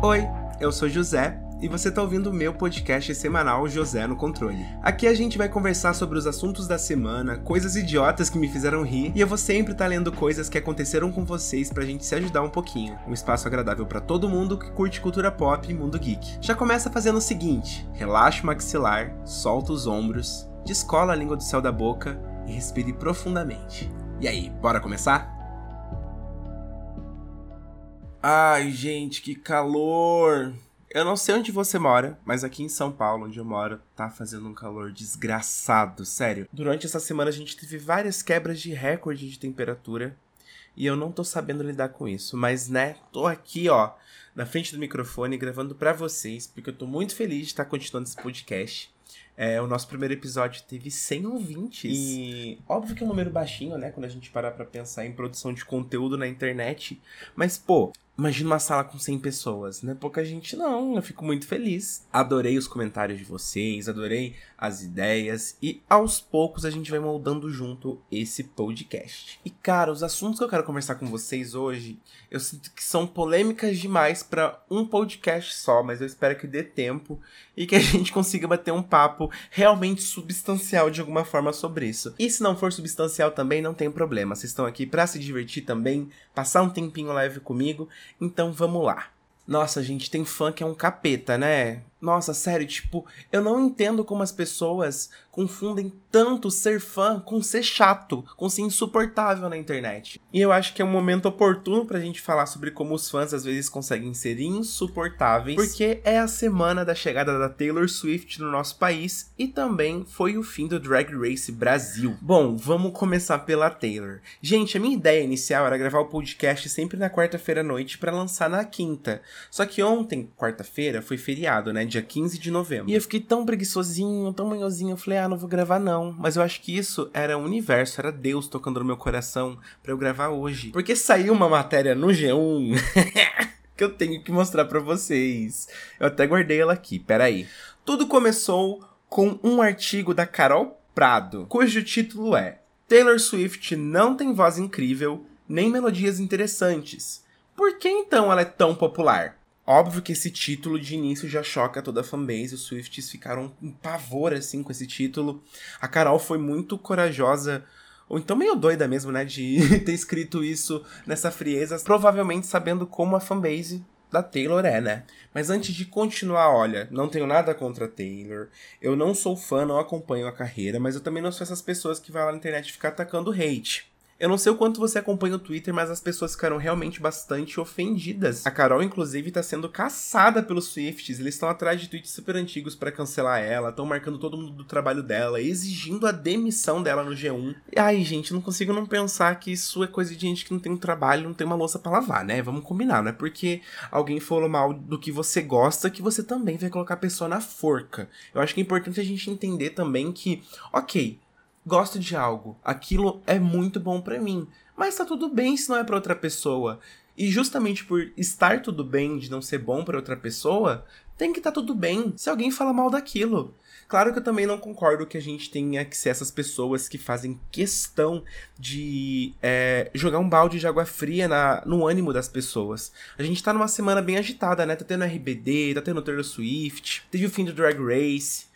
Oi, eu sou José e você está ouvindo o meu podcast semanal José no Controle. Aqui a gente vai conversar sobre os assuntos da semana, coisas idiotas que me fizeram rir, e eu vou sempre estar tá lendo coisas que aconteceram com vocês pra gente se ajudar um pouquinho. Um espaço agradável para todo mundo que curte cultura pop e mundo geek. Já começa fazendo o seguinte: relaxa o maxilar, solta os ombros, descola a língua do céu da boca e respire profundamente. E aí, bora começar? Ai, gente, que calor! Eu não sei onde você mora, mas aqui em São Paulo, onde eu moro, tá fazendo um calor desgraçado, sério. Durante essa semana a gente teve várias quebras de recorde de temperatura e eu não tô sabendo lidar com isso, mas né, tô aqui, ó, na frente do microfone gravando para vocês, porque eu tô muito feliz de estar continuando esse podcast. É, o nosso primeiro episódio teve 100 ouvintes. E óbvio que é um número baixinho, né? Quando a gente parar pra pensar em produção de conteúdo na internet. Mas, pô, Imagina uma sala com 100 pessoas, não é pouca gente não, eu fico muito feliz. Adorei os comentários de vocês, adorei as ideias e aos poucos a gente vai moldando junto esse podcast. E cara, os assuntos que eu quero conversar com vocês hoje, eu sinto que são polêmicas demais para um podcast só, mas eu espero que dê tempo e que a gente consiga bater um papo realmente substancial de alguma forma sobre isso. E se não for substancial também, não tem problema. Vocês estão aqui para se divertir também, passar um tempinho leve comigo, então vamos lá. Nossa, gente, tem fã que é um capeta, né? Nossa, sério, tipo, eu não entendo como as pessoas confundem tanto ser fã com ser chato, com ser insuportável na internet. E eu acho que é um momento oportuno pra gente falar sobre como os fãs às vezes conseguem ser insuportáveis, porque é a semana da chegada da Taylor Swift no nosso país e também foi o fim do Drag Race Brasil. Bom, vamos começar pela Taylor. Gente, a minha ideia inicial era gravar o podcast sempre na quarta-feira à noite para lançar na quinta. Só que ontem, quarta-feira, foi feriado, né? Dia 15 de novembro. E eu fiquei tão preguiçosinho, tão manhosinho, eu falei, ah, não vou gravar não. Mas eu acho que isso era o universo, era Deus tocando no meu coração para eu gravar hoje. Porque saiu uma matéria no G1 que eu tenho que mostrar para vocês. Eu até guardei ela aqui, peraí. Tudo começou com um artigo da Carol Prado, cujo título é Taylor Swift não tem voz incrível, nem melodias interessantes. Por que então ela é tão popular? Óbvio que esse título de início já choca toda a fanbase, os Swifts ficaram em pavor assim com esse título. A Carol foi muito corajosa, ou então meio doida mesmo, né, de ter escrito isso nessa frieza, provavelmente sabendo como a fanbase da Taylor é, né? Mas antes de continuar, olha, não tenho nada contra a Taylor. Eu não sou fã, não acompanho a carreira, mas eu também não sou essas pessoas que vai lá na internet ficar atacando hate. Eu não sei o quanto você acompanha o Twitter, mas as pessoas ficaram realmente bastante ofendidas. A Carol, inclusive, tá sendo caçada pelos Swifts. Eles estão atrás de tweets super antigos para cancelar ela, estão marcando todo mundo do trabalho dela, exigindo a demissão dela no G1. E ai, gente, não consigo não pensar que isso é coisa de gente que não tem um trabalho, não tem uma louça para lavar, né? Vamos combinar, não é porque alguém falou mal do que você gosta que você também vai colocar a pessoa na forca. Eu acho que é importante a gente entender também que, ok, gosto de algo, aquilo é muito bom para mim, mas tá tudo bem se não é para outra pessoa. E justamente por estar tudo bem de não ser bom para outra pessoa, tem que estar tá tudo bem se alguém fala mal daquilo. Claro que eu também não concordo que a gente tenha que ser essas pessoas que fazem questão de é, jogar um balde de água fria na, no ânimo das pessoas. A gente tá numa semana bem agitada, né? Tá tendo RBD, tá tendo Taylor Swift, teve o fim do Drag Race.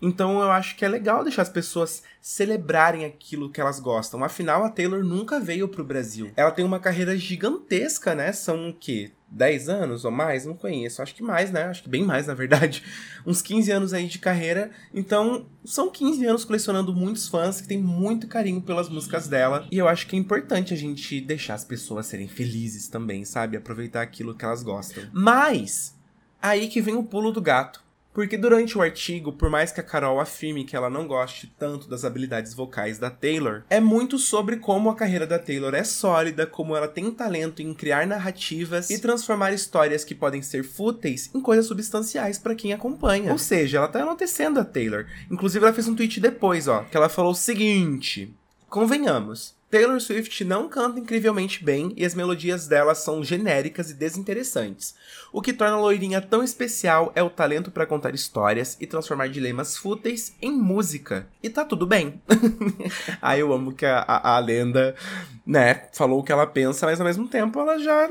Então eu acho que é legal deixar as pessoas celebrarem aquilo que elas gostam. Afinal, a Taylor nunca veio pro Brasil. Ela tem uma carreira gigantesca, né? São o quê? 10 anos ou mais? Não conheço. Acho que mais, né? Acho que bem mais, na verdade. Uns 15 anos aí de carreira. Então, são 15 anos colecionando muitos fãs que têm muito carinho pelas músicas dela. E eu acho que é importante a gente deixar as pessoas serem felizes também, sabe? Aproveitar aquilo que elas gostam. Mas, aí que vem o pulo do gato. Porque durante o artigo, por mais que a Carol afirme que ela não goste tanto das habilidades vocais da Taylor, é muito sobre como a carreira da Taylor é sólida, como ela tem talento em criar narrativas e transformar histórias que podem ser fúteis em coisas substanciais para quem acompanha. Ou seja, ela tá enaltecendo a Taylor. Inclusive, ela fez um tweet depois, ó, que ela falou o seguinte: Convenhamos, Taylor Swift não canta incrivelmente bem e as melodias dela são genéricas e desinteressantes. O que torna a loirinha tão especial é o talento para contar histórias e transformar dilemas fúteis em música. E tá tudo bem. ah, eu amo que a, a, a lenda, né, falou o que ela pensa, mas ao mesmo tempo ela já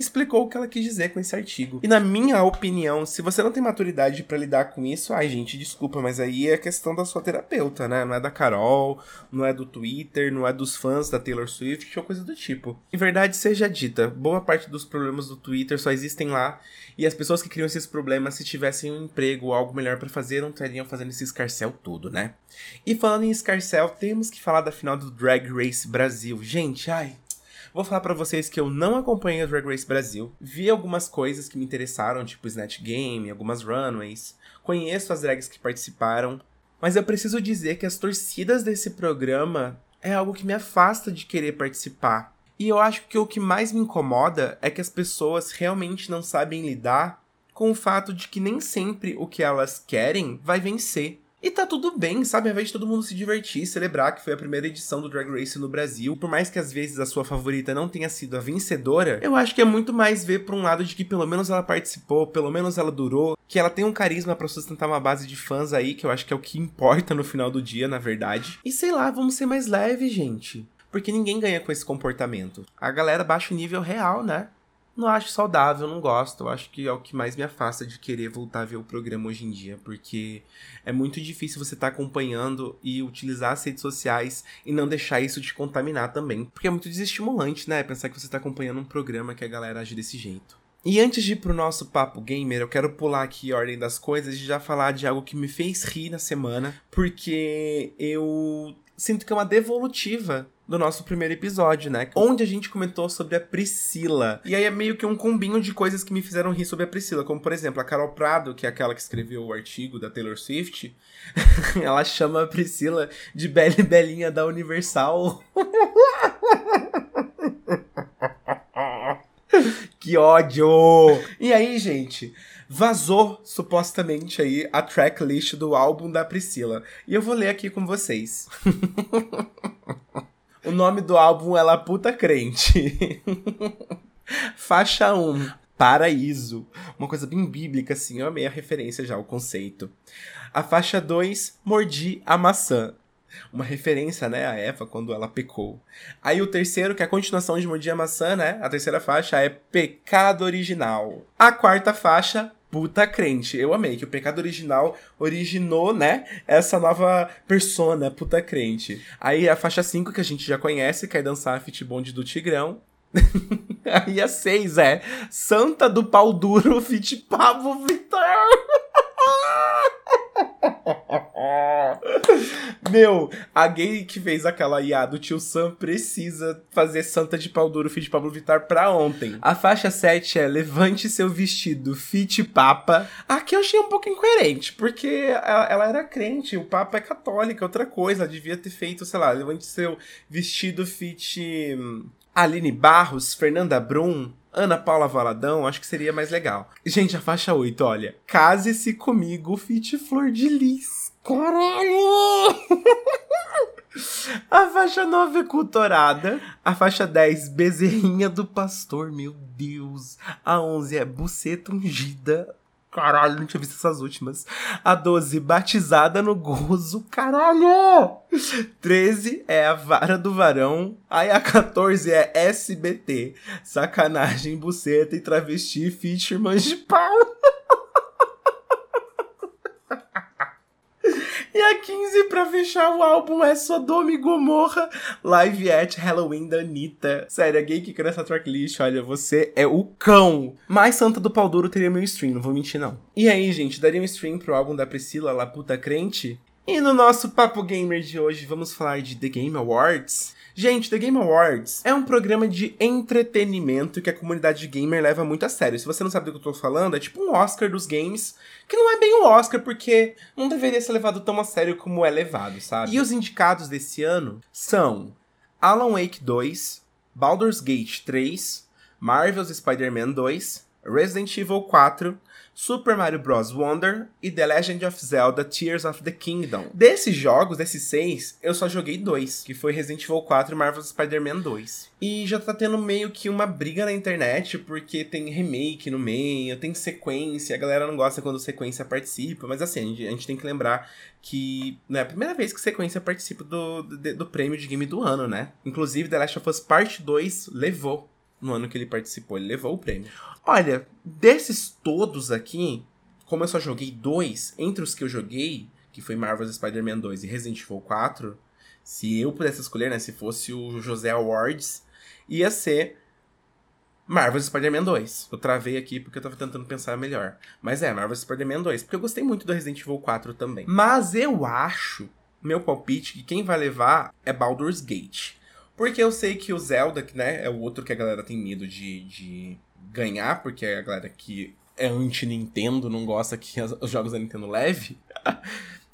explicou o que ela quis dizer com esse artigo. E na minha opinião, se você não tem maturidade para lidar com isso, ai gente, desculpa, mas aí é questão da sua terapeuta, né? Não é da Carol, não é do Twitter, não é dos fãs da Taylor Swift ou coisa do tipo. Em verdade seja dita, boa parte dos problemas do Twitter só existem lá e as pessoas que criam esses problemas, se tivessem um emprego ou algo melhor para fazer, não estariam fazendo esse escarcel todo, né? E falando em escarcel, temos que falar da final do Drag Race Brasil. Gente, ai, Vou falar para vocês que eu não acompanhei o Drag Race Brasil. Vi algumas coisas que me interessaram, tipo Snatch Game, algumas runways. Conheço as drags que participaram. Mas eu preciso dizer que as torcidas desse programa é algo que me afasta de querer participar. E eu acho que o que mais me incomoda é que as pessoas realmente não sabem lidar com o fato de que nem sempre o que elas querem vai vencer. E tá tudo bem, sabe? Ao invés de todo mundo se divertir, celebrar que foi a primeira edição do Drag Race no Brasil, por mais que às vezes a sua favorita não tenha sido a vencedora, eu acho que é muito mais ver por um lado de que pelo menos ela participou, pelo menos ela durou, que ela tem um carisma para sustentar uma base de fãs aí, que eu acho que é o que importa no final do dia, na verdade. E sei lá, vamos ser mais leve, gente. Porque ninguém ganha com esse comportamento. A galera baixa o nível real, né? Não acho saudável, não gosto. Acho que é o que mais me afasta de querer voltar a ver o programa hoje em dia, porque é muito difícil você estar tá acompanhando e utilizar as redes sociais e não deixar isso te contaminar também. Porque é muito desestimulante, né? Pensar que você está acompanhando um programa que a galera age desse jeito. E antes de ir pro nosso papo gamer, eu quero pular aqui a ordem das coisas e já falar de algo que me fez rir na semana, porque eu sinto que é uma devolutiva do nosso primeiro episódio, né? Onde a gente comentou sobre a Priscila. E aí é meio que um combinho de coisas que me fizeram rir sobre a Priscila. Como, por exemplo, a Carol Prado, que é aquela que escreveu o artigo da Taylor Swift. ela chama a Priscila de Bela Belinha da Universal. que ódio! E aí, gente, vazou supostamente aí a tracklist do álbum da Priscila. E eu vou ler aqui com vocês. O nome do álbum é La Puta Crente. Faixa 1, Paraíso. Uma coisa bem bíblica, assim, eu amei a referência já, o conceito. A faixa 2, Mordi a Maçã. Uma referência, né, a Eva quando ela pecou. Aí o terceiro, que é a continuação de Mordi a Maçã, né? A terceira faixa é Pecado Original. A quarta faixa, puta crente. Eu amei que o pecado original originou, né, essa nova persona, puta crente. Aí a faixa 5, que a gente já conhece, que é dançar a fit bond do Tigrão. Aí a 6 é Santa do Pau Duro, fit Pablo Meu, a gay que fez aquela IA do tio Sam precisa fazer Santa de Pau Duro Fit Pablo Vittar pra ontem. A faixa 7 é Levante seu vestido, Fit Papa. Aqui eu achei um pouco incoerente, porque ela, ela era crente, o Papa é católica, outra coisa. Ela devia ter feito, sei lá, Levante seu vestido, Fit. Aline Barros, Fernanda Brum, Ana Paula Valadão, acho que seria mais legal. Gente, a faixa 8, olha. Case-se comigo, Fit Flor de Lis. Caralho! A faixa 9 é culturada. A faixa 10, Bezerrinha do Pastor, meu Deus. A 11 é Buceta Ungida. Caralho, não tinha visto essas últimas. A 12, batizada no gozo. Caralho! 13 é a vara do varão. Aí a 14 é SBT. Sacanagem, buceta e travesti, Fisherman de pau. E a 15 pra fechar o álbum é Sodoma e Gomorra, Live at Halloween da Anitta. Sério, a gay que criou essa tracklist, olha, você é o cão. Mais Santa do Pau Duro teria meu stream, não vou mentir não. E aí, gente, daria um stream pro álbum da Priscila, La Puta Crente? E no nosso Papo Gamer de hoje, vamos falar de The Game Awards. Gente, The Game Awards é um programa de entretenimento que a comunidade gamer leva muito a sério. Se você não sabe do que eu tô falando, é tipo um Oscar dos games, que não é bem um Oscar, porque não deveria ser levado tão a sério como é levado, sabe? E os indicados desse ano são Alan Wake 2, Baldur's Gate 3, Marvel's Spider-Man 2, Resident Evil 4, Super Mario Bros. Wonder e The Legend of Zelda Tears of the Kingdom. Desses jogos, desses seis, eu só joguei dois, que foi Resident Evil 4 e Marvel's Spider-Man 2. E já tá tendo meio que uma briga na internet, porque tem remake no meio, tem sequência, a galera não gosta quando sequência participa, mas assim, a gente, a gente tem que lembrar que não é a primeira vez que sequência participa do, do, do prêmio de game do ano, né? Inclusive, The Last of Us Part 2 levou no ano que ele participou. Ele levou o prêmio. Olha, desses todos aqui, como eu só joguei dois, entre os que eu joguei, que foi Marvel's Spider-Man 2 e Resident Evil 4, se eu pudesse escolher, né, se fosse o José Awards, ia ser Marvel's Spider-Man 2. Eu travei aqui porque eu tava tentando pensar melhor. Mas é, Marvel's Spider-Man 2, porque eu gostei muito do Resident Evil 4 também. Mas eu acho, meu palpite, que quem vai levar é Baldur's Gate. Porque eu sei que o Zelda, que né, é o outro que a galera tem medo de, de ganhar, porque é a galera que é anti-Nintendo, não gosta que os jogos da Nintendo leve.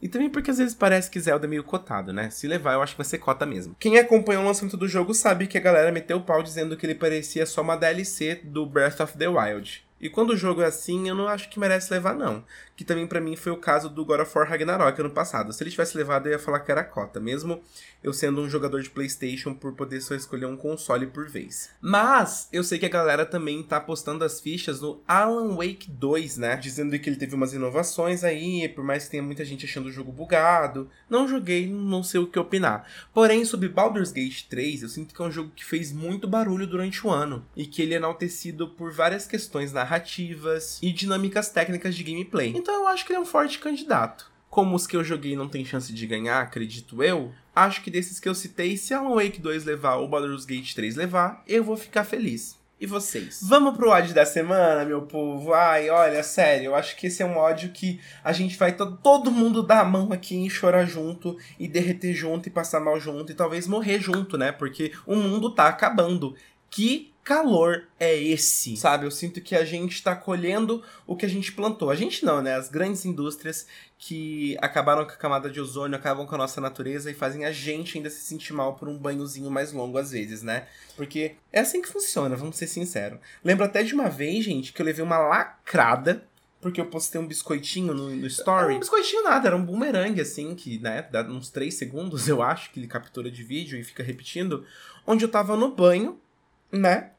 E também porque às vezes parece que Zelda é meio cotado, né? Se levar, eu acho que vai ser cota mesmo. Quem acompanhou o lançamento do jogo sabe que a galera meteu o pau dizendo que ele parecia só uma DLC do Breath of the Wild. E quando o jogo é assim, eu não acho que merece levar, não. Que também para mim foi o caso do God of War Ragnarok ano passado. Se ele tivesse levado, eu ia falar que era cota, mesmo eu sendo um jogador de PlayStation por poder só escolher um console por vez. Mas eu sei que a galera também tá postando as fichas no Alan Wake 2, né? Dizendo que ele teve umas inovações aí, por mais que tenha muita gente achando o jogo bugado. Não joguei, não sei o que opinar. Porém, sobre Baldur's Gate 3, eu sinto que é um jogo que fez muito barulho durante o ano e que ele é enaltecido por várias questões narrativas e dinâmicas técnicas de gameplay. Então eu acho que ele é um forte candidato. Como os que eu joguei não tem chance de ganhar, acredito eu, acho que desses que eu citei, se Alan Wake 2 levar ou Baldur's Gate 3 levar, eu vou ficar feliz. E vocês? Vamos pro ódio da semana, meu povo? Ai, olha, sério, eu acho que esse é um ódio que a gente vai todo mundo dar a mão aqui e chorar junto, e derreter junto, e passar mal junto, e talvez morrer junto, né? Porque o mundo tá acabando. Que calor é esse? Sabe, eu sinto que a gente tá colhendo o que a gente plantou. A gente não, né? As grandes indústrias que acabaram com a camada de ozônio, acabam com a nossa natureza e fazem a gente ainda se sentir mal por um banhozinho mais longo às vezes, né? Porque é assim que funciona, vamos ser sinceros. Lembro até de uma vez, gente, que eu levei uma lacrada porque eu postei um biscoitinho no, no story. Não, um biscoitinho nada, era um boomerang, assim, que, né, dá uns 3 segundos, eu acho, que ele captura de vídeo e fica repetindo. Onde eu tava no banho, né?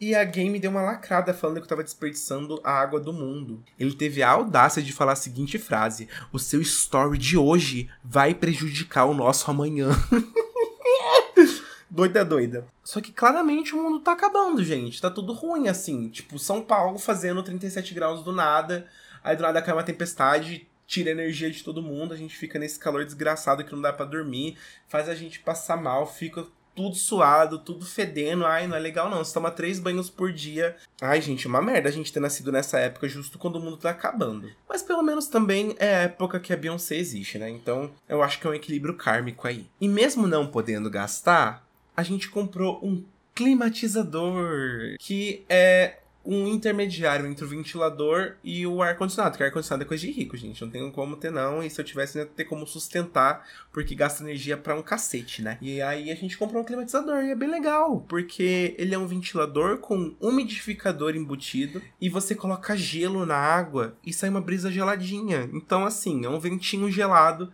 E a game deu uma lacrada falando que eu tava desperdiçando a água do mundo. Ele teve a audácia de falar a seguinte frase: O seu story de hoje vai prejudicar o nosso amanhã. doida, doida. Só que claramente o mundo tá acabando, gente. Tá tudo ruim assim. Tipo, São Paulo fazendo 37 graus do nada. Aí do nada cai uma tempestade, tira a energia de todo mundo. A gente fica nesse calor desgraçado que não dá para dormir. Faz a gente passar mal, fica tudo suado, tudo fedendo. Ai, não é legal não. Você toma três banhos por dia. Ai, gente, uma merda a gente ter nascido nessa época justo quando o mundo tá acabando. Mas pelo menos também é a época que a Beyoncé existe, né? Então eu acho que é um equilíbrio kármico aí. E mesmo não podendo gastar, a gente comprou um climatizador, que é um intermediário entre o ventilador e o ar-condicionado, que ar-condicionado é coisa de rico, gente. Não tem como ter, não. E se eu tivesse, não ia ter como sustentar, porque gasta energia pra um cacete, né? E aí a gente comprou um climatizador e é bem legal, porque ele é um ventilador com umidificador embutido e você coloca gelo na água e sai uma brisa geladinha. Então, assim, é um ventinho gelado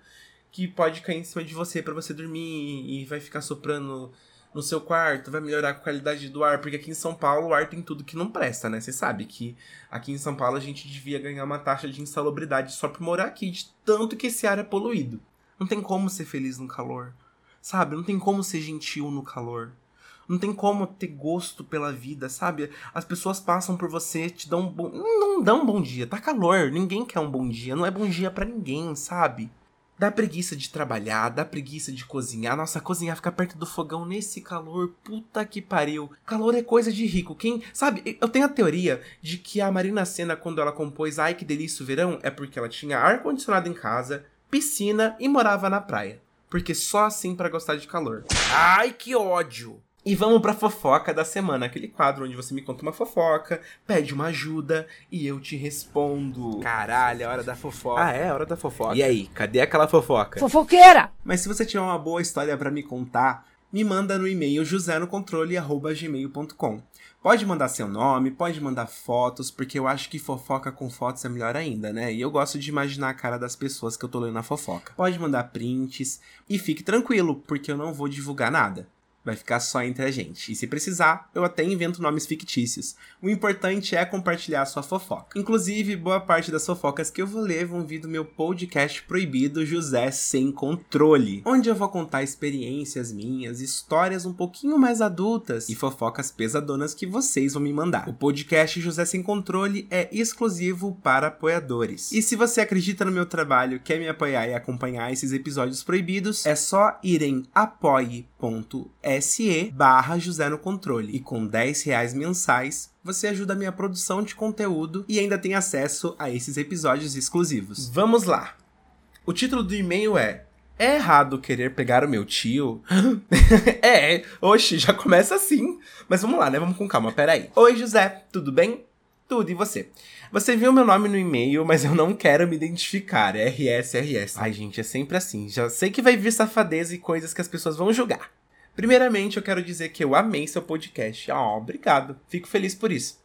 que pode cair em cima de você para você dormir e vai ficar soprando no seu quarto, vai melhorar a qualidade do ar, porque aqui em São Paulo o ar tem tudo que não presta, né? Você sabe que aqui em São Paulo a gente devia ganhar uma taxa de insalubridade só por morar aqui, de tanto que esse ar é poluído. Não tem como ser feliz no calor, sabe? Não tem como ser gentil no calor. Não tem como ter gosto pela vida, sabe? As pessoas passam por você, te dão um bom. Não dão um bom dia. Tá calor, ninguém quer um bom dia. Não é bom dia para ninguém, sabe? Dá preguiça de trabalhar, dá preguiça de cozinhar. Nossa, cozinhar, ficar perto do fogão nesse calor, puta que pariu. Calor é coisa de rico. Quem. Sabe, eu tenho a teoria de que a Marina Senna, quando ela compôs Ai que delícia o verão, é porque ela tinha ar-condicionado em casa, piscina e morava na praia. Porque só assim para gostar de calor. Ai que ódio! E vamos pra fofoca da semana, aquele quadro onde você me conta uma fofoca, pede uma ajuda e eu te respondo. Caralho, é hora da fofoca. Ah, é hora da fofoca. E aí, cadê aquela fofoca? Fofoqueira! Mas se você tiver uma boa história para me contar, me manda no e-mail josenocontrole@gmail.com. Pode mandar seu nome, pode mandar fotos, porque eu acho que fofoca com fotos é melhor ainda, né? E eu gosto de imaginar a cara das pessoas que eu tô lendo na fofoca. Pode mandar prints e fique tranquilo, porque eu não vou divulgar nada. Vai ficar só entre a gente. E se precisar, eu até invento nomes fictícios. O importante é compartilhar sua fofoca. Inclusive, boa parte das fofocas que eu vou ler vão vir do meu podcast proibido José Sem Controle, onde eu vou contar experiências minhas, histórias um pouquinho mais adultas e fofocas pesadonas que vocês vão me mandar. O podcast José Sem Controle é exclusivo para apoiadores. E se você acredita no meu trabalho, quer me apoiar e acompanhar esses episódios proibidos, é só ir em apoie.se se barra José no Controle. E com 10 reais mensais, você ajuda a minha produção de conteúdo e ainda tem acesso a esses episódios exclusivos. Vamos lá! O título do e-mail é é errado querer pegar o meu tio? é, oxe, já começa assim. Mas vamos lá, né? Vamos com calma, peraí. Oi, José, tudo bem? Tudo, e você? Você viu meu nome no e-mail, mas eu não quero me identificar. É RS, RS. Ai, gente, é sempre assim. Já sei que vai vir safadeza e coisas que as pessoas vão julgar. Primeiramente, eu quero dizer que eu amei seu podcast. Ah, obrigado. Fico feliz por isso.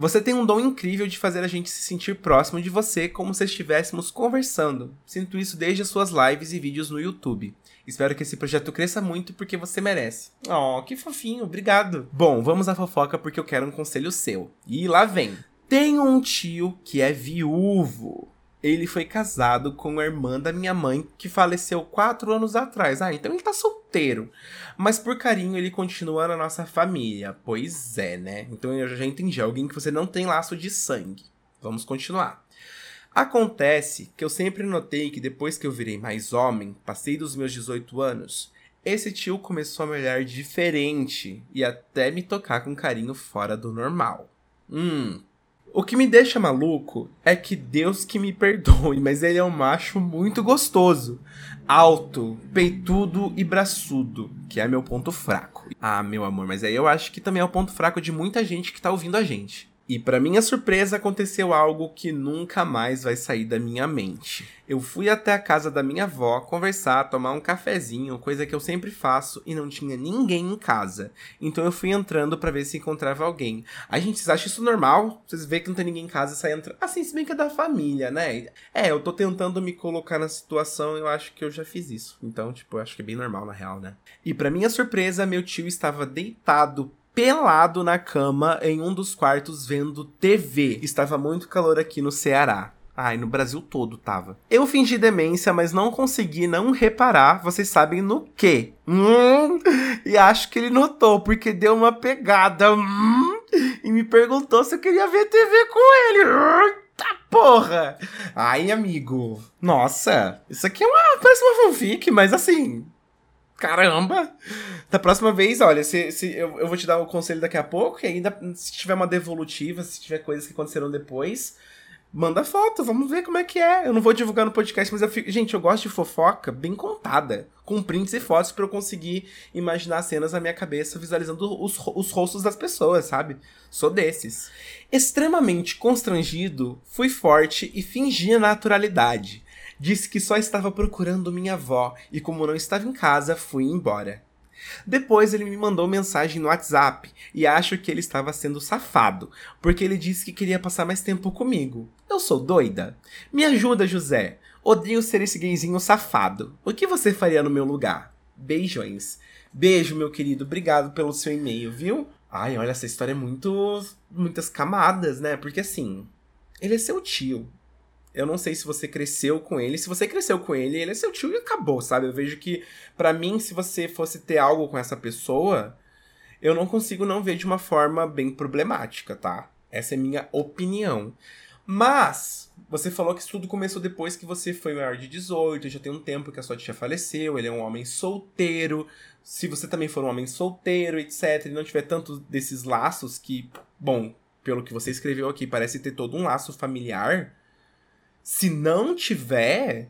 Você tem um dom incrível de fazer a gente se sentir próximo de você, como se estivéssemos conversando. Sinto isso desde as suas lives e vídeos no YouTube. Espero que esse projeto cresça muito porque você merece. Oh, que fofinho, obrigado. Bom, vamos à fofoca porque eu quero um conselho seu. E lá vem. Tenho um tio que é viúvo ele foi casado com a irmã da minha mãe, que faleceu quatro anos atrás. Ah, então ele tá solteiro. Mas por carinho ele continua na nossa família. Pois é, né? Então eu já entendi. Alguém que você não tem laço de sangue. Vamos continuar. Acontece que eu sempre notei que depois que eu virei mais homem, passei dos meus 18 anos, esse tio começou a me olhar diferente e até me tocar com carinho fora do normal. Hum, o que me deixa maluco é que Deus que me perdoe, mas ele é um macho muito gostoso. Alto, peitudo e braçudo, que é meu ponto fraco. Ah, meu amor, mas aí eu acho que também é o ponto fraco de muita gente que tá ouvindo a gente. E para minha surpresa aconteceu algo que nunca mais vai sair da minha mente. Eu fui até a casa da minha avó conversar, tomar um cafezinho, coisa que eu sempre faço e não tinha ninguém em casa. Então eu fui entrando para ver se encontrava alguém. Aí, gente, vocês acham isso normal? Vocês vê que não tem ninguém em casa e sai entrando. Assim, se bem que é da família, né? É, eu tô tentando me colocar na situação, eu acho que eu já fiz isso. Então, tipo, eu acho que é bem normal na real, né? E para minha surpresa, meu tio estava deitado pelado na cama em um dos quartos vendo TV. Estava muito calor aqui no Ceará. Ai, no Brasil todo tava. Eu fingi demência, mas não consegui não reparar, vocês sabem no quê? Hum, e acho que ele notou, porque deu uma pegada. Hum, e me perguntou se eu queria ver TV com ele. Hum, tá porra! Ai, amigo. Nossa, isso aqui é uma. Parece uma fanfic, mas assim. Caramba! Da próxima vez, olha, se, se eu, eu vou te dar o conselho daqui a pouco, e ainda se tiver uma devolutiva, se tiver coisas que aconteceram depois, manda foto, vamos ver como é que é. Eu não vou divulgar no podcast, mas eu fico. Gente, eu gosto de fofoca bem contada, com prints e fotos para eu conseguir imaginar cenas na minha cabeça, visualizando os, os rostos das pessoas, sabe? Sou desses. Extremamente constrangido, fui forte e fingi naturalidade disse que só estava procurando minha avó e, como não estava em casa, fui embora. Depois ele me mandou mensagem no WhatsApp e acho que ele estava sendo safado, porque ele disse que queria passar mais tempo comigo. Eu sou doida? Me ajuda, José. Odeio ser esse gayzinho safado. O que você faria no meu lugar? Beijões. Beijo, meu querido. Obrigado pelo seu e-mail, viu? Ai, olha, essa história é muito. muitas camadas, né? Porque assim, ele é seu tio. Eu não sei se você cresceu com ele. Se você cresceu com ele, ele é seu tio e acabou, sabe? Eu vejo que, para mim, se você fosse ter algo com essa pessoa, eu não consigo não ver de uma forma bem problemática, tá? Essa é minha opinião. Mas, você falou que isso tudo começou depois que você foi maior de 18, já tem um tempo que a sua tia faleceu, ele é um homem solteiro. Se você também for um homem solteiro, etc., e não tiver tanto desses laços que, bom, pelo que você escreveu aqui, parece ter todo um laço familiar se não tiver,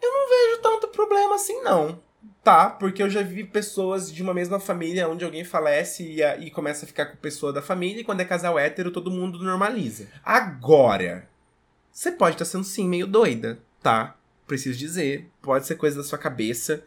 eu não vejo tanto problema assim, não. Tá, porque eu já vi pessoas de uma mesma família onde alguém falece e, e começa a ficar com pessoa da família, e quando é casal hétero, todo mundo normaliza. Agora, você pode estar tá sendo sim meio doida, tá? Preciso dizer. Pode ser coisa da sua cabeça,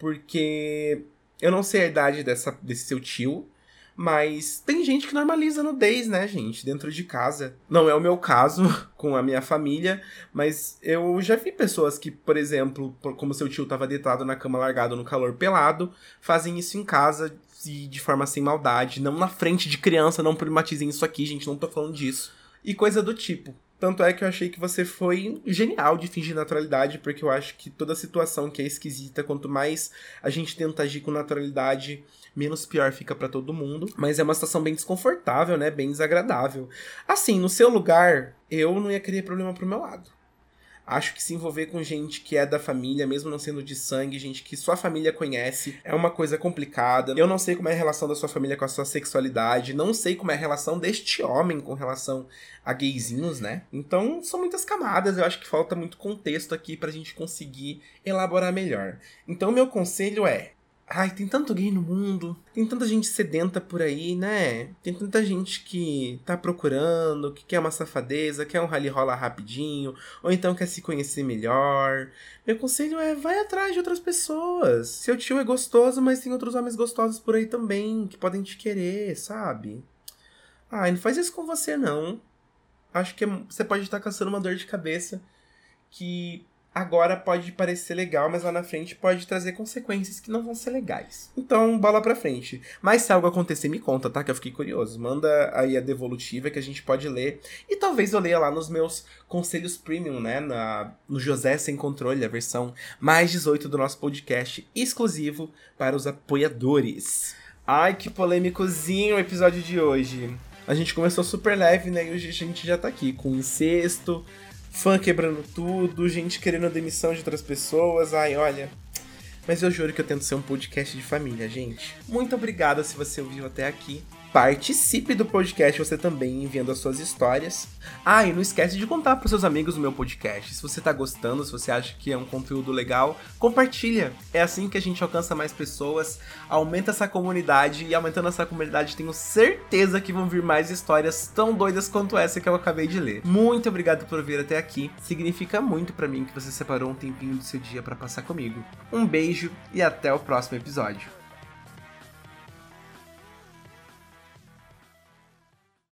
porque eu não sei a idade dessa, desse seu tio, Mas tem gente que normaliza nudez, né, gente? Dentro de casa. Não é o meu caso com a minha família, mas eu já vi pessoas que, por exemplo, como seu tio tava deitado na cama largado no calor pelado, fazem isso em casa e de forma sem maldade, não na frente de criança, não problematizem isso aqui, gente, não tô falando disso. E coisa do tipo. Tanto é que eu achei que você foi genial de fingir naturalidade, porque eu acho que toda situação que é esquisita, quanto mais a gente tenta agir com naturalidade, menos pior fica para todo mundo. Mas é uma situação bem desconfortável, né? Bem desagradável. Assim, no seu lugar, eu não ia querer problema pro meu lado. Acho que se envolver com gente que é da família, mesmo não sendo de sangue, gente que sua família conhece, é uma coisa complicada. Eu não sei como é a relação da sua família com a sua sexualidade, não sei como é a relação deste homem com relação a gayzinhos, né? Então, são muitas camadas, eu acho que falta muito contexto aqui pra gente conseguir elaborar melhor. Então, meu conselho é: Ai, tem tanto gay no mundo, tem tanta gente sedenta por aí, né? Tem tanta gente que tá procurando, que quer uma safadeza, quer um rally rola rapidinho, ou então quer se conhecer melhor. Meu conselho é, vai atrás de outras pessoas. Seu tio é gostoso, mas tem outros homens gostosos por aí também, que podem te querer, sabe? Ai, não faz isso com você, não. Acho que é, você pode estar caçando uma dor de cabeça que agora pode parecer legal, mas lá na frente pode trazer consequências que não vão ser legais. Então, bola pra frente. Mas se algo acontecer, me conta, tá? Que eu fiquei curioso. Manda aí a devolutiva que a gente pode ler. E talvez eu leia lá nos meus conselhos premium, né? Na, no José Sem Controle, a versão mais 18 do nosso podcast, exclusivo para os apoiadores. Ai, que polêmicozinho o episódio de hoje. A gente começou super leve, né? E hoje a gente já tá aqui com incesto, fã quebrando tudo, gente querendo a demissão de outras pessoas. Ai, olha. Mas eu juro que eu tento ser um podcast de família, gente. Muito obrigada se você ouviu até aqui. Participe do podcast você também enviando as suas histórias. Ah, e não esquece de contar para seus amigos o meu podcast. Se você tá gostando, se você acha que é um conteúdo legal, compartilha. É assim que a gente alcança mais pessoas, aumenta essa comunidade e aumentando essa comunidade, tenho certeza que vão vir mais histórias tão doidas quanto essa que eu acabei de ler. Muito obrigado por vir até aqui. Significa muito para mim que você separou um tempinho do seu dia para passar comigo. Um beijo e até o próximo episódio.